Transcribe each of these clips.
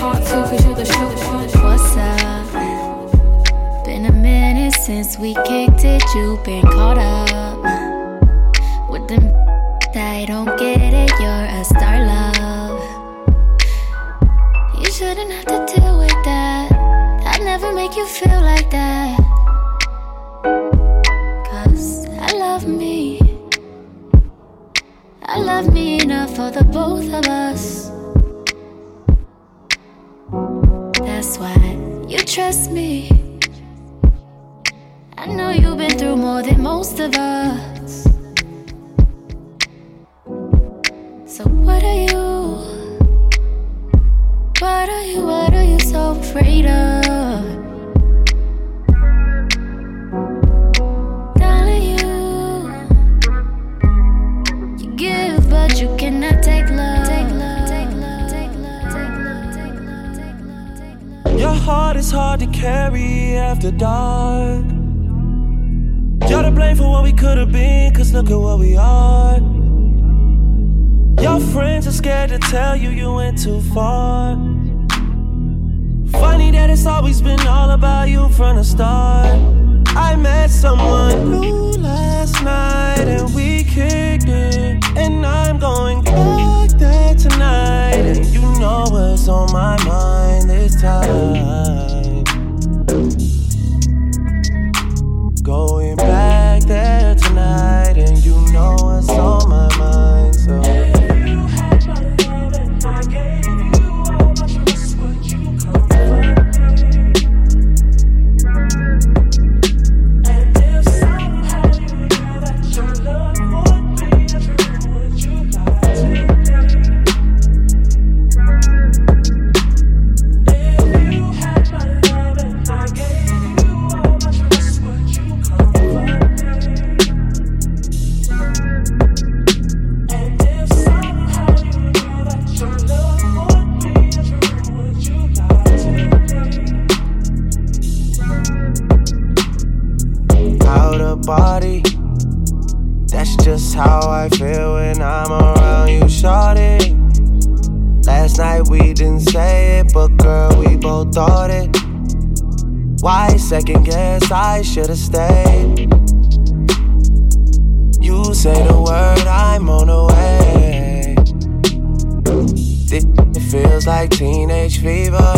What's up? Been a minute since we kicked it. You been caught up with them. I don't get it. You're a star, love. You shouldn't have to deal with that. I'd never make you feel like that. Cause I love me. I love me enough for the both of us. Trust me. I know you've been through more than most of us. So what are you? What are you? What are you so afraid of? After dark. You're to blame for what we could have been, cause look at what we are. Your friends are scared to tell you you went too far. Funny that it's always been all about you from the start. I met someone new last night and we kicked it. And I'm going back there tonight. And you know what's on my mind this time. Know That's just how I feel when I'm around you, shorty. Last night we didn't say it, but girl, we both thought it. Why second guess I should've stayed? You say the word, I'm on the way. It feels like teenage fever.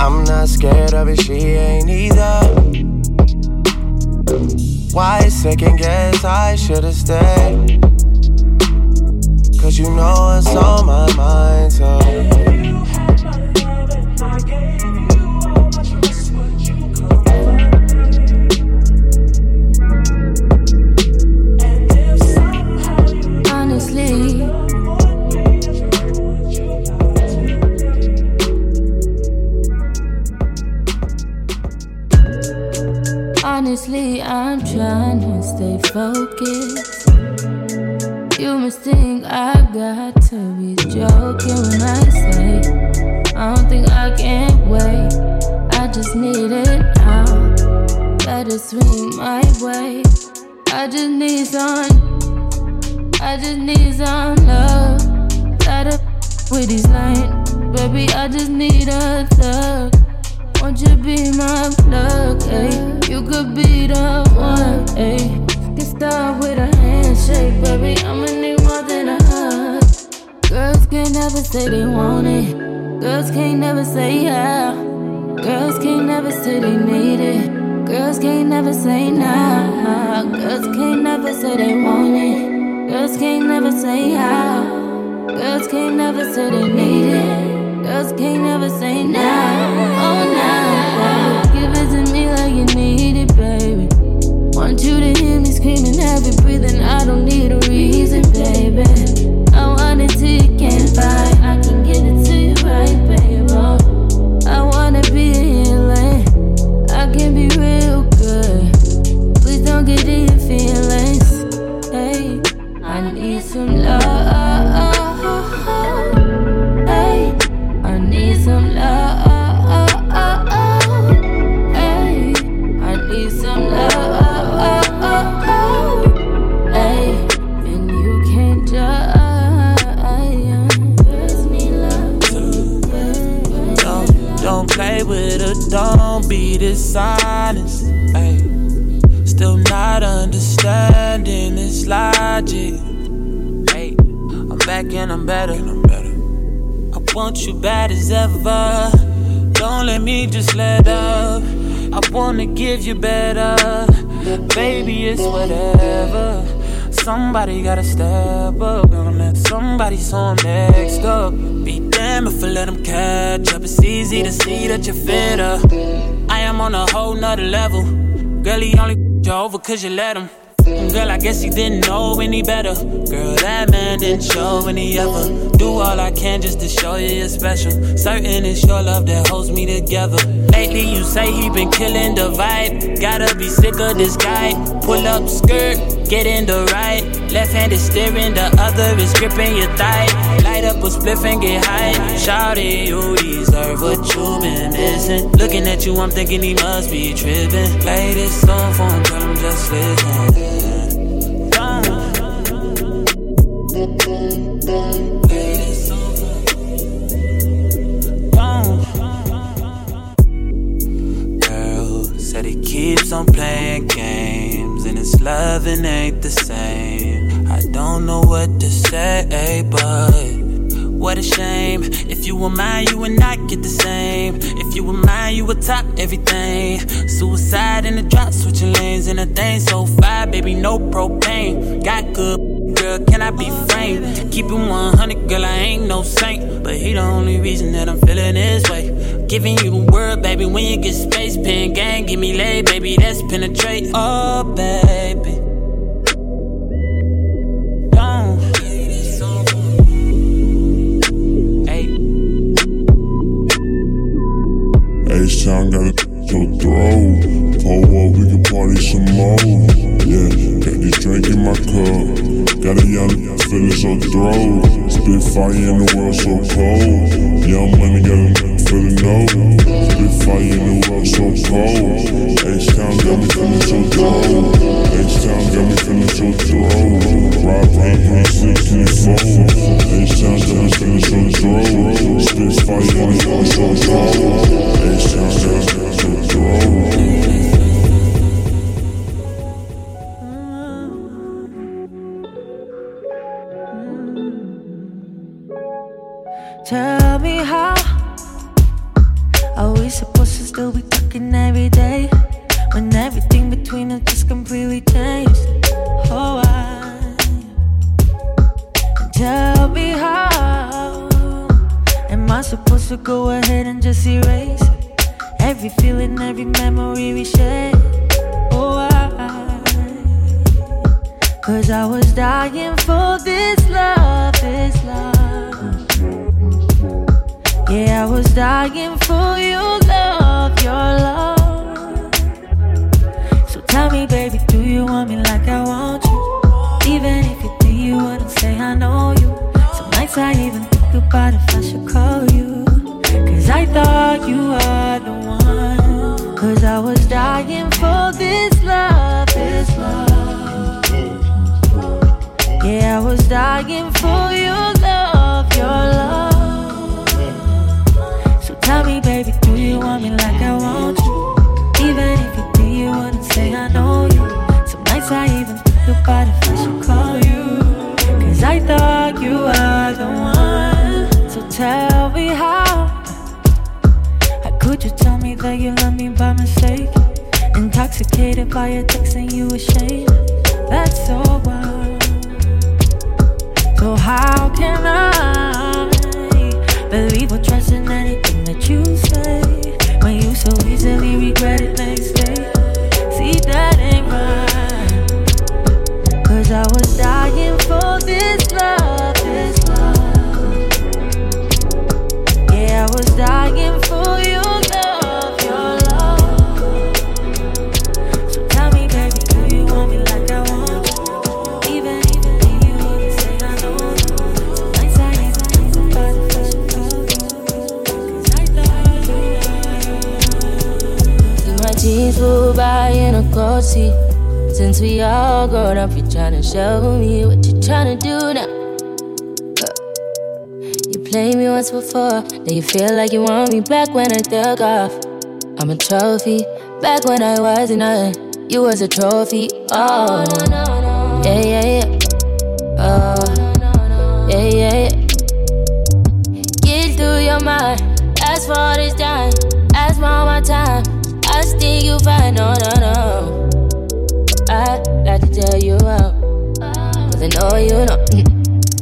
I'm not scared of it, she ain't either. Why second guess I should've stayed? Cause you know it's on my mind, so. Honestly, I'm trying to stay focused. You must think I got to be joking when I say I don't think I can wait. I just need it now. It swing my way. I just need some. I just need some love. It with these lines, baby. I just need a thug. Won't you be my plug, ayy? You could be the one, ayy. Get start with a handshake, baby. I'ma need more than a hug. Girls can't never say they want it. Girls can't never say yeah. Girls can't never say they need it. Girls can't never say nah. Girls can't never say they want it. Girls can't never say how. Girls can't never say they need it. Girls can't never say no. Oh, you need it, baby. Want you to hear me screaming, heavy breathing. I don't need a reason, baby. Give you better. Baby, it's whatever. Somebody gotta step up. Gonna let somebody so I'm next up. Be damn if I let them catch up. It's easy to see that you're fitter. I am on a whole nother level. Girl, he only you over cause you let him. Girl, I guess he didn't know any better. Girl, that man didn't show any ever. Do all I can just to show you you're special. Certain it's your love that holds me together. Lately, you say he been killing the vibe. Gotta be sick of this guy. Pull up skirt, get in the right. Left hand is steering, the other is gripping your thigh. Light up a spliff and get high. Shawty, you deserve what you been missing. Looking at you, I'm thinking he must be tripping. Play this song for him, tell him just listen. Loving ain't the same. I don't know what to say, but what a shame. If you were mine, you would not get the same. If you were mine, you would top everything. Suicide in the drop, switching lanes in a thing so fire, baby, no propane. Got good. Girl, can I be framed? Keep it 100, girl, I ain't no saint. But he the only reason that I'm feeling this way. Giving you the word, baby, when you get space. Pen gang, give me lay, baby, that's penetrate. Oh, baby. We can party some more. Yeah, got this drink in my cup. Got a young feeling so throw. Spit fire in the world so cold. Young money got a feeling no. Spit fire in the world so cold. Dying for your love, your love. So tell me, baby, do you want me like I want you? Even if you do, you wouldn't say I know you. Some nights I even think about if I should call you. Cause I thought you were the one. Cause I was dying for this love, this love. Yeah, I was dying for your love, your love. Tell me, baby, do you want me like I want you? Even if you do, you wouldn't say I know you. Some nights I even think about if I should call you. Cause I thought you were the one. So tell me how. How could you tell me that you love me by mistake? Intoxicated by your text and you ashamed. That's so wild. So how can I believe or trust in anything that you say when you so easily regret it next day? See that ain't right. Cause I was dying for this love, we all grown up, you tryna show me what you tryna do now. You played me once before, now you feel like you want me back when I took off. I'm a trophy, back when I wasn't nothing. You was a trophy. Oh, yeah, yeah, yeah. Oh, yeah, yeah, yeah. Get through your mind. Ask for all this time. Ask for my time. I think you fine. No, no, no. To tell you out. Cause I know you know.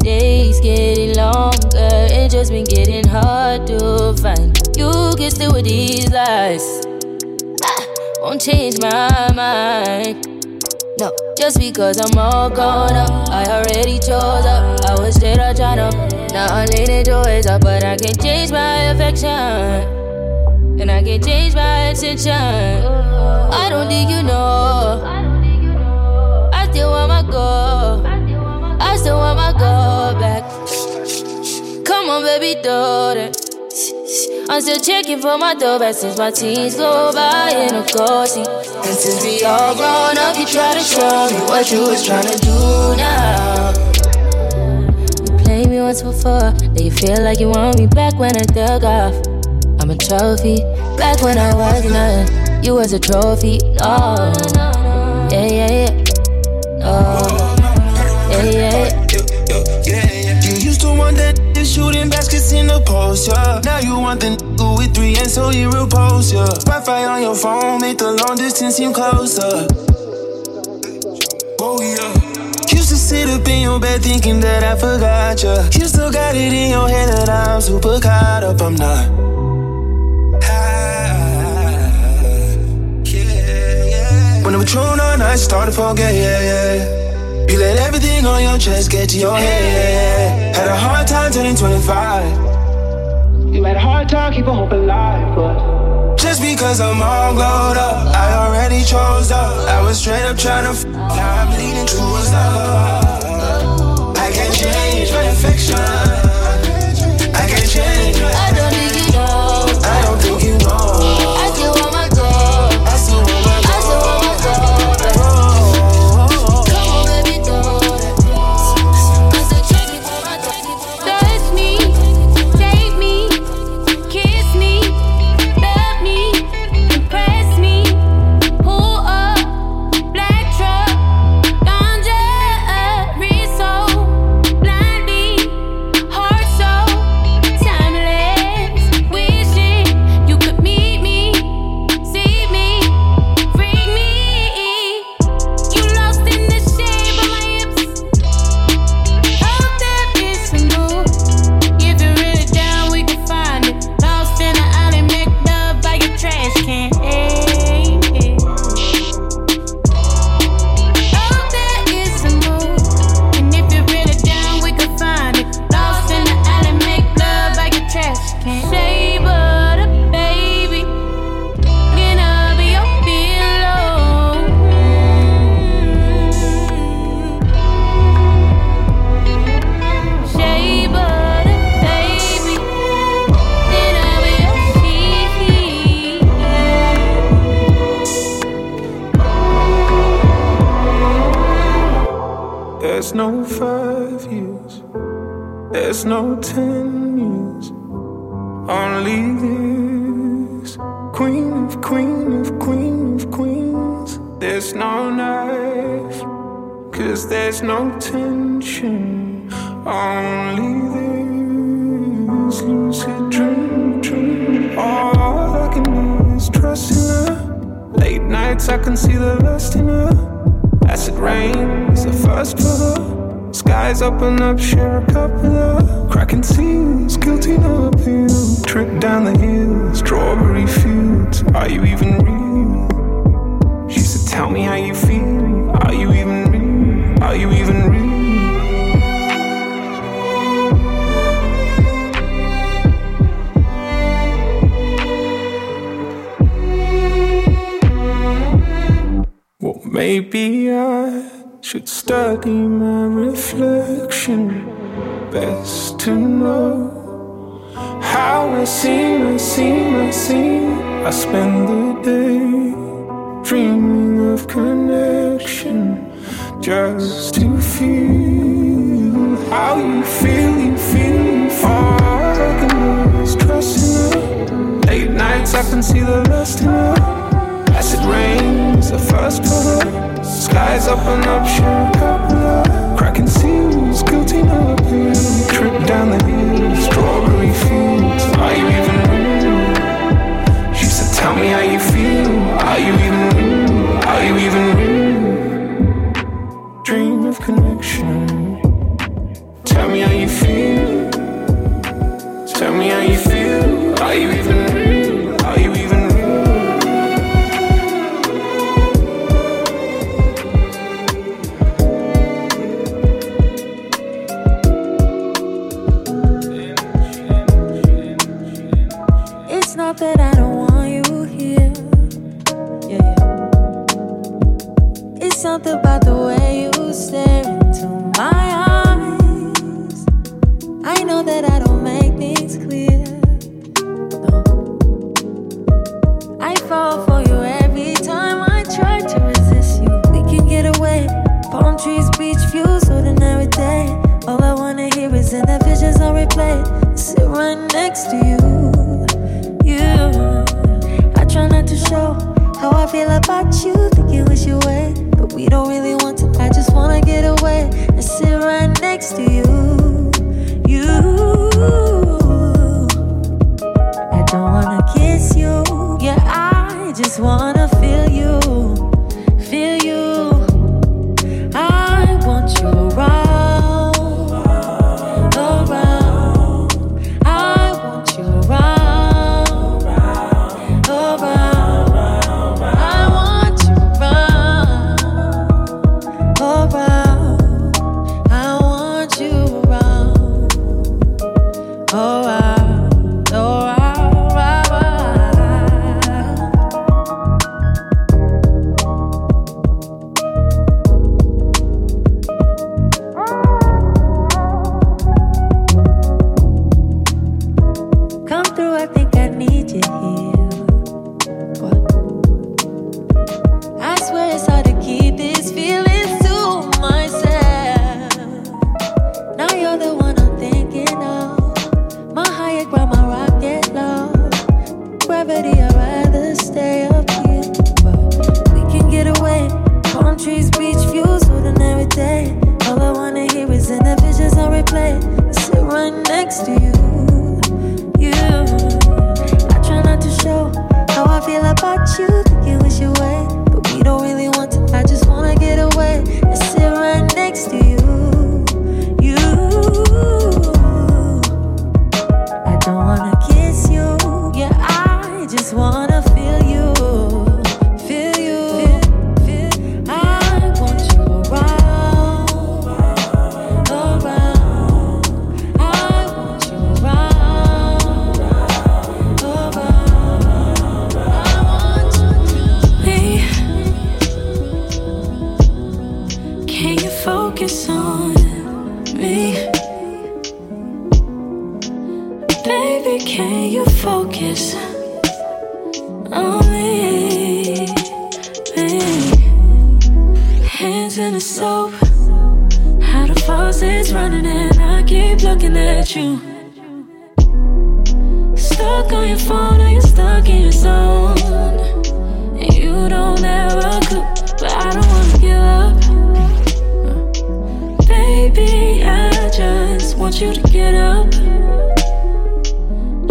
Days getting longer. It just been getting hard to find. You can still with these lies. Ah, won't change my mind. No, just because I'm all grown up, I already chose up. I was straight out trying up. Now I'm leaning towards up, but I can't change my affection. And I can't change my attention. I don't think you know. I still want my go. I still want my go back. Come on, baby, that. I'm still checking for my throwback since my teens go by in a seat. And since we all grown up, you try to show me what you was trying to do now. You played me once before, now you feel like you want me back when I dug off. I'm a trophy, back when I was nothing. You was a trophy, no. Yeah, yeah, yeah. No. Yeah, yeah. You used to want that shooting baskets in the post, yeah. Now you want the with three and so you repose, yeah. Wi-Fi on your phone make the long distance seem closer. Oh yeah. Used to sit up in your bed thinking that I forgot ya. You still got it in your head that I'm super caught up. I'm not. Patrol all night started to forget, yeah, yeah. You let everything on your chest get to your head. Had a hard time turning 25. You had a hard time keeping hope alive, but just because I'm all glowed up, I already chose up. I was straight up trying to. F- now I'm leaning towards love. I can't change my affection. I can't change my. open up, share a cup of love. Cracking seals, guilty no appeal. Trip down the hill, strawberry fields. Are you even real? She said, Tell me how you feel. Are you even real? Are you even real? Well, maybe I should study my reflection best to know how I see, I see, I see. I spend the day dreaming of connection just to feel how you feel, you feel, you far the most. Late nights, I can see the lust in you. Acid rains, the first color. Skies open up, sugar. Cracking seals, guilty no appeal. Trip down the hill, strawberry fields. Are you even real? She said, Tell me how you feel. Are you even real? Are you even real? wanna let you Baby, I just want you to get up.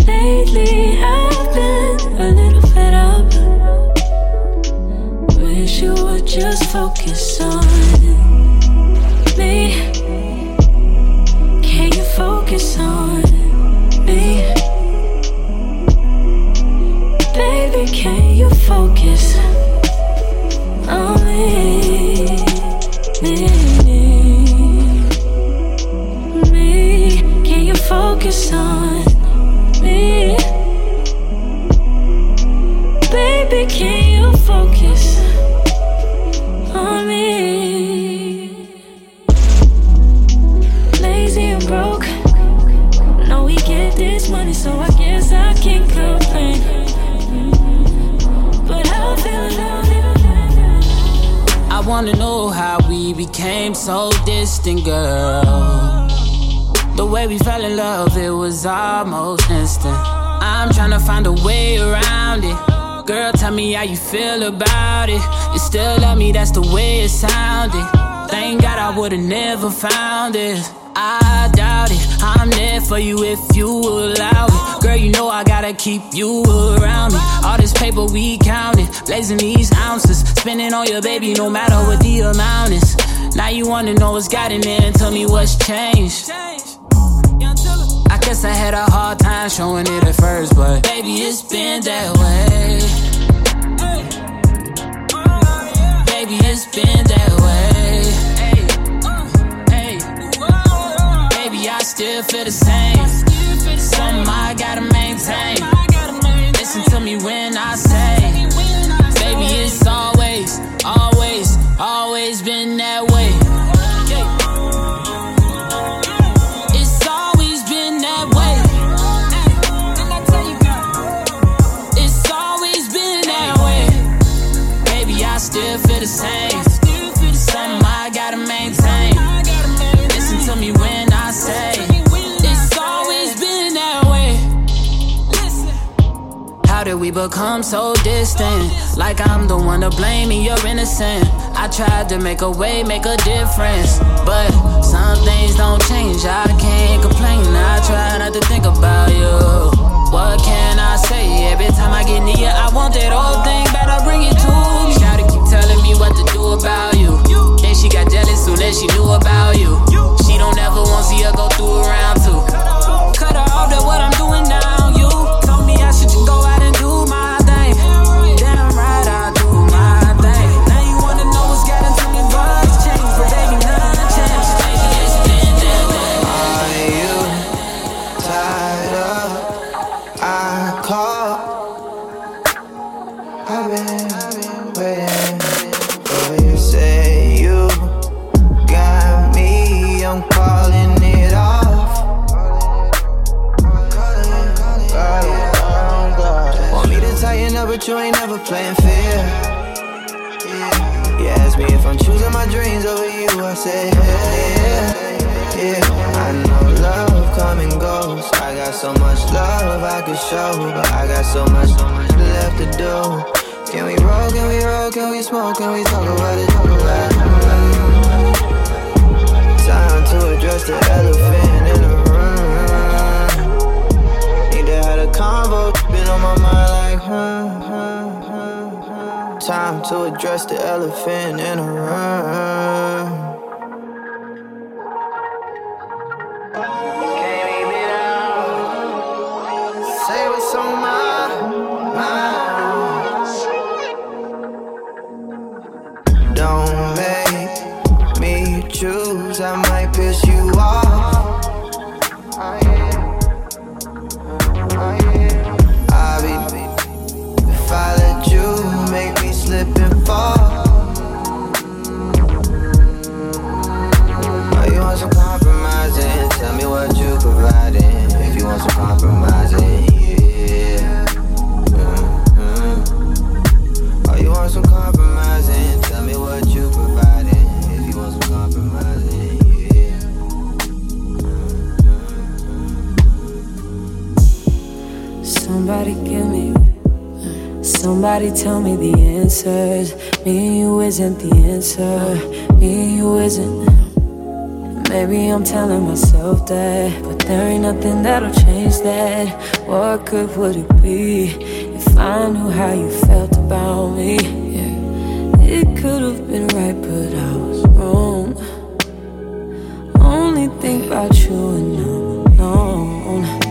Lately, I've been a little fed up. Wish you would just focus on me. Can you focus on me? Baby, can you focus wanna know how we became so distant, girl. The way we fell in love, it was almost instant. I'm tryna find a way around it. Girl, tell me how you feel about it. You still love me, that's the way it sounded. Thank God I would've never found it. I doubt it. I'm there for you if you allow it. Girl, you know I gotta keep you around me. All this paper we counted, blazing these ounces. Spending on your baby no matter what the amount is. Now you wanna know what's gotten in and tell me what's changed. I guess I had a hard time showing it at first, but baby, it's been that way. Baby, it's been that way. Still feel the same. Something I gotta maintain. Listen to me when I say, baby, it's always, always, always been How did we become so distant? Like I'm the one to blame and you're innocent. I tried to make a way, make a difference. But some things don't change, I can't complain. I try not to think about you. What can I say? Every time I get near I want that old thing, better bring it to me. Shout keep telling me what to do about you. Then she got jealous soon as she knew about you. She don't ever want to see her go through a round two. Cut her off, that what I'm doing now. Say, yeah, yeah. I know love come and goes. I got so much love I could show, but I got so much, so left to do. Can we roll? Can we roll? Can we smoke? Can we talk about it? Talk about it. Time to address the elephant in the room. Need to have a convo. Been on my mind like, hmm, hmm. Time to address the elephant in the room. Somebody tell me the answers. Me and you isn't the answer. Me and you isn't. Maybe I'm telling myself that, but there ain't nothing that'll change that. What good would it be if I knew how you felt about me? Yeah. It could have been right, but I was wrong. Only think about you and I'm alone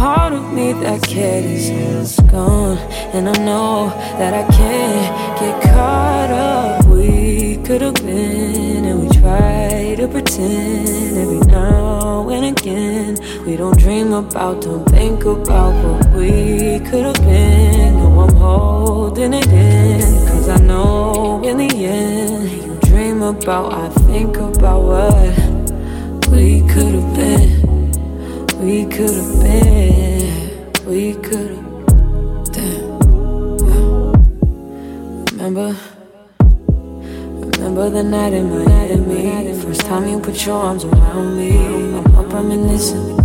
part of me that cared is gone. And I know that I can't get caught up. We could have been, and we try to pretend every now and again. We don't dream about, don't think about what we could have been. No, I'm holding it in. Cause I know in the end, you dream about, I think about what we could have been. We could have been, we could have. Remember? Remember the night in Miami? First time you put your arms around me. I'm up reminiscing.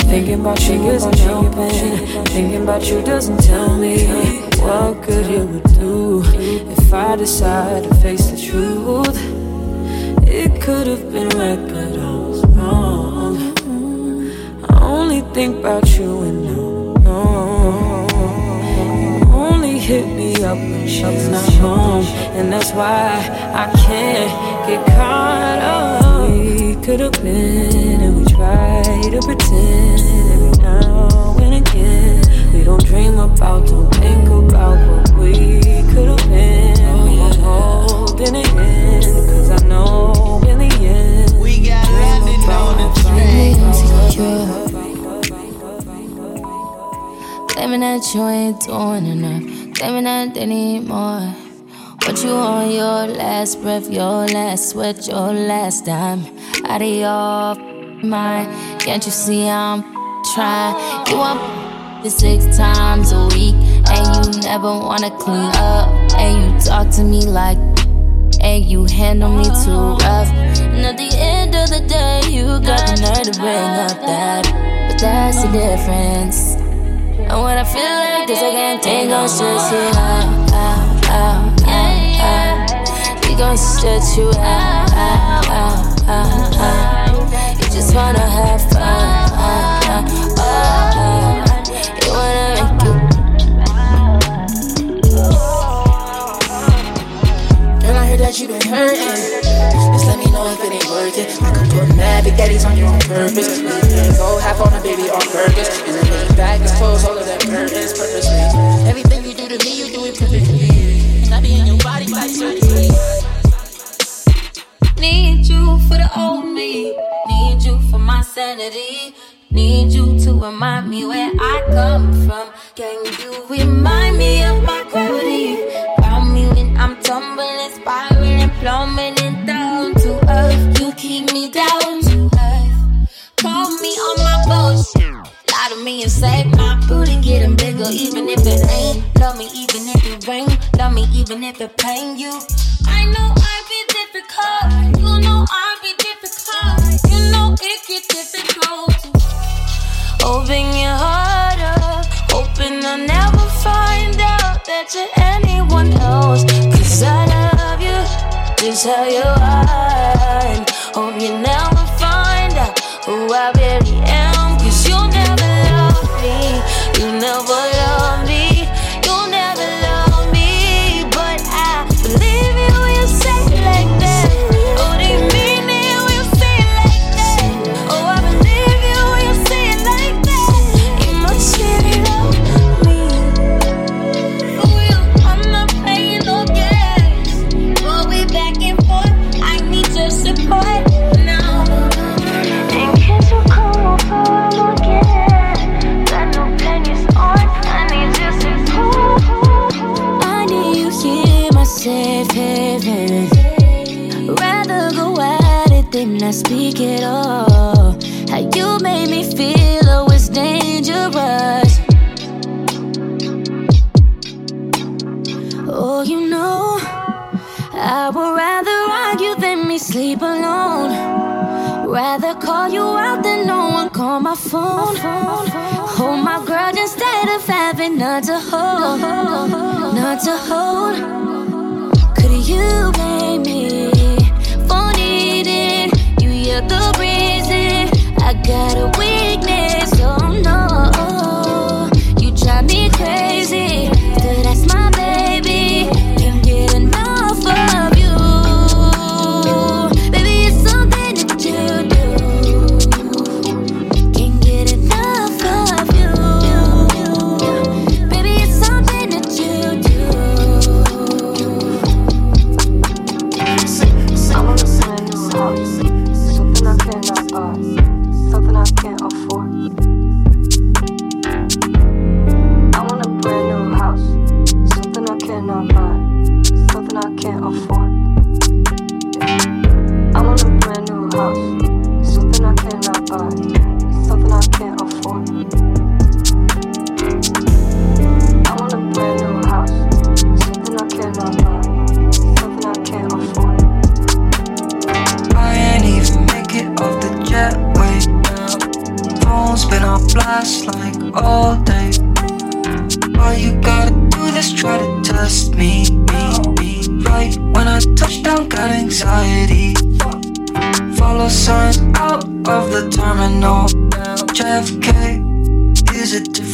Thinking about you isn't helping. Thinking about you doesn't tell me what good it would do if I decide to face the truth. It could have been right, but I was wrong I only think about you and hit me up when she's not home, and that's why I can't get caught up. We could have been, and we try to pretend every now and again. We don't dream about, don't think about what we could have been. Oh, I'm holding it in, cause I know in the end. We got landed on the train. Claiming that you ain't doing enough. Claiming that they need more. What you on your last breath, your last sweat, your last dime. Out of your mind. Can't you see I'm trying? You this six times a week. And you never wanna clean up. And you talk to me like. And you handle me too rough. And at the end of the day, you got the nerve to bring up that. But that's the difference. And when I feel like this, I can't take on stress you out, out, out, out, out. We gon' stretch you out, out, out, out, out. You just wanna have fun, uh, uh, uh, You wanna make you. Girl, I heard that you been hurting. Know if it ain't working. I could put mad big on your own purpose. Go half on a baby on purpose. And then back is close, all of that curtains purposely. Everything you do to me, you do it perfectly. And I be in your body like surgery. Need you for the old me. Need you for my sanity. Need you to remind me where I come from. Can you remind me of my gravity? Found me when I'm tumbling, spiraling, plummeting keep me down. Call me on my bullshit. Lie to me and say my booty getting bigger, even if it ain't. Love me even if it rain. Love me even if it pain you. I know I be difficult. You know I be difficult. You know it get difficult. Open your heart up. Hoping I'll never find out that you're anyone else. Cause I love you just how you are. Hope you never find out who I really am. and I speak it all. How you made me feel, oh, it's dangerous. Oh, you know, I would rather argue than me sleep alone. Rather call you out than no one call my phone. Hold my grudge instead of having none to hold. None to hold. Could you blame me? feel the reason. I got a weakness. afford. I want a brand new house.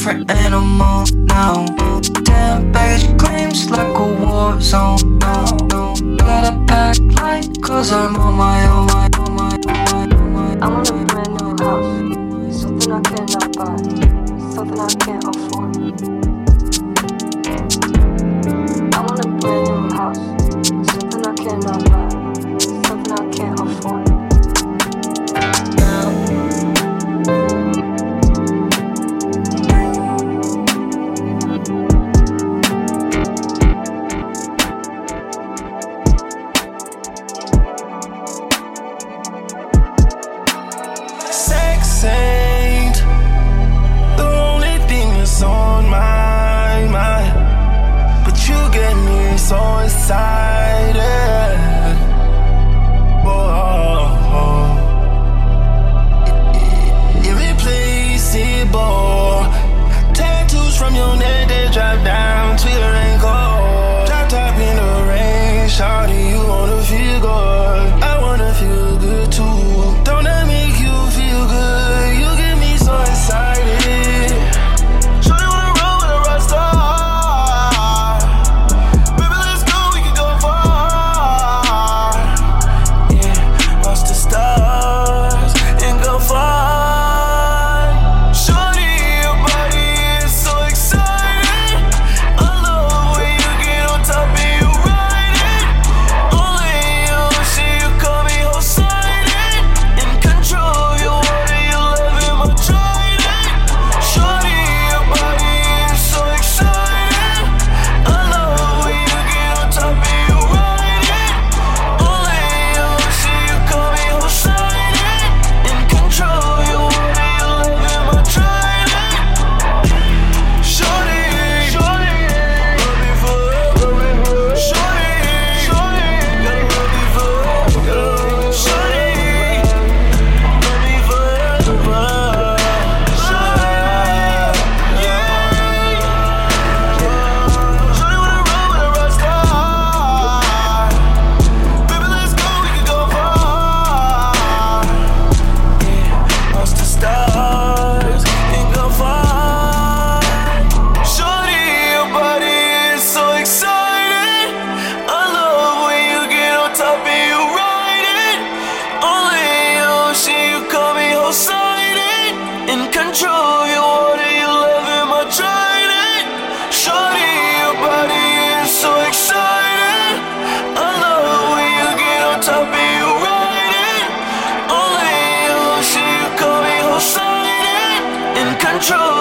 forever 冲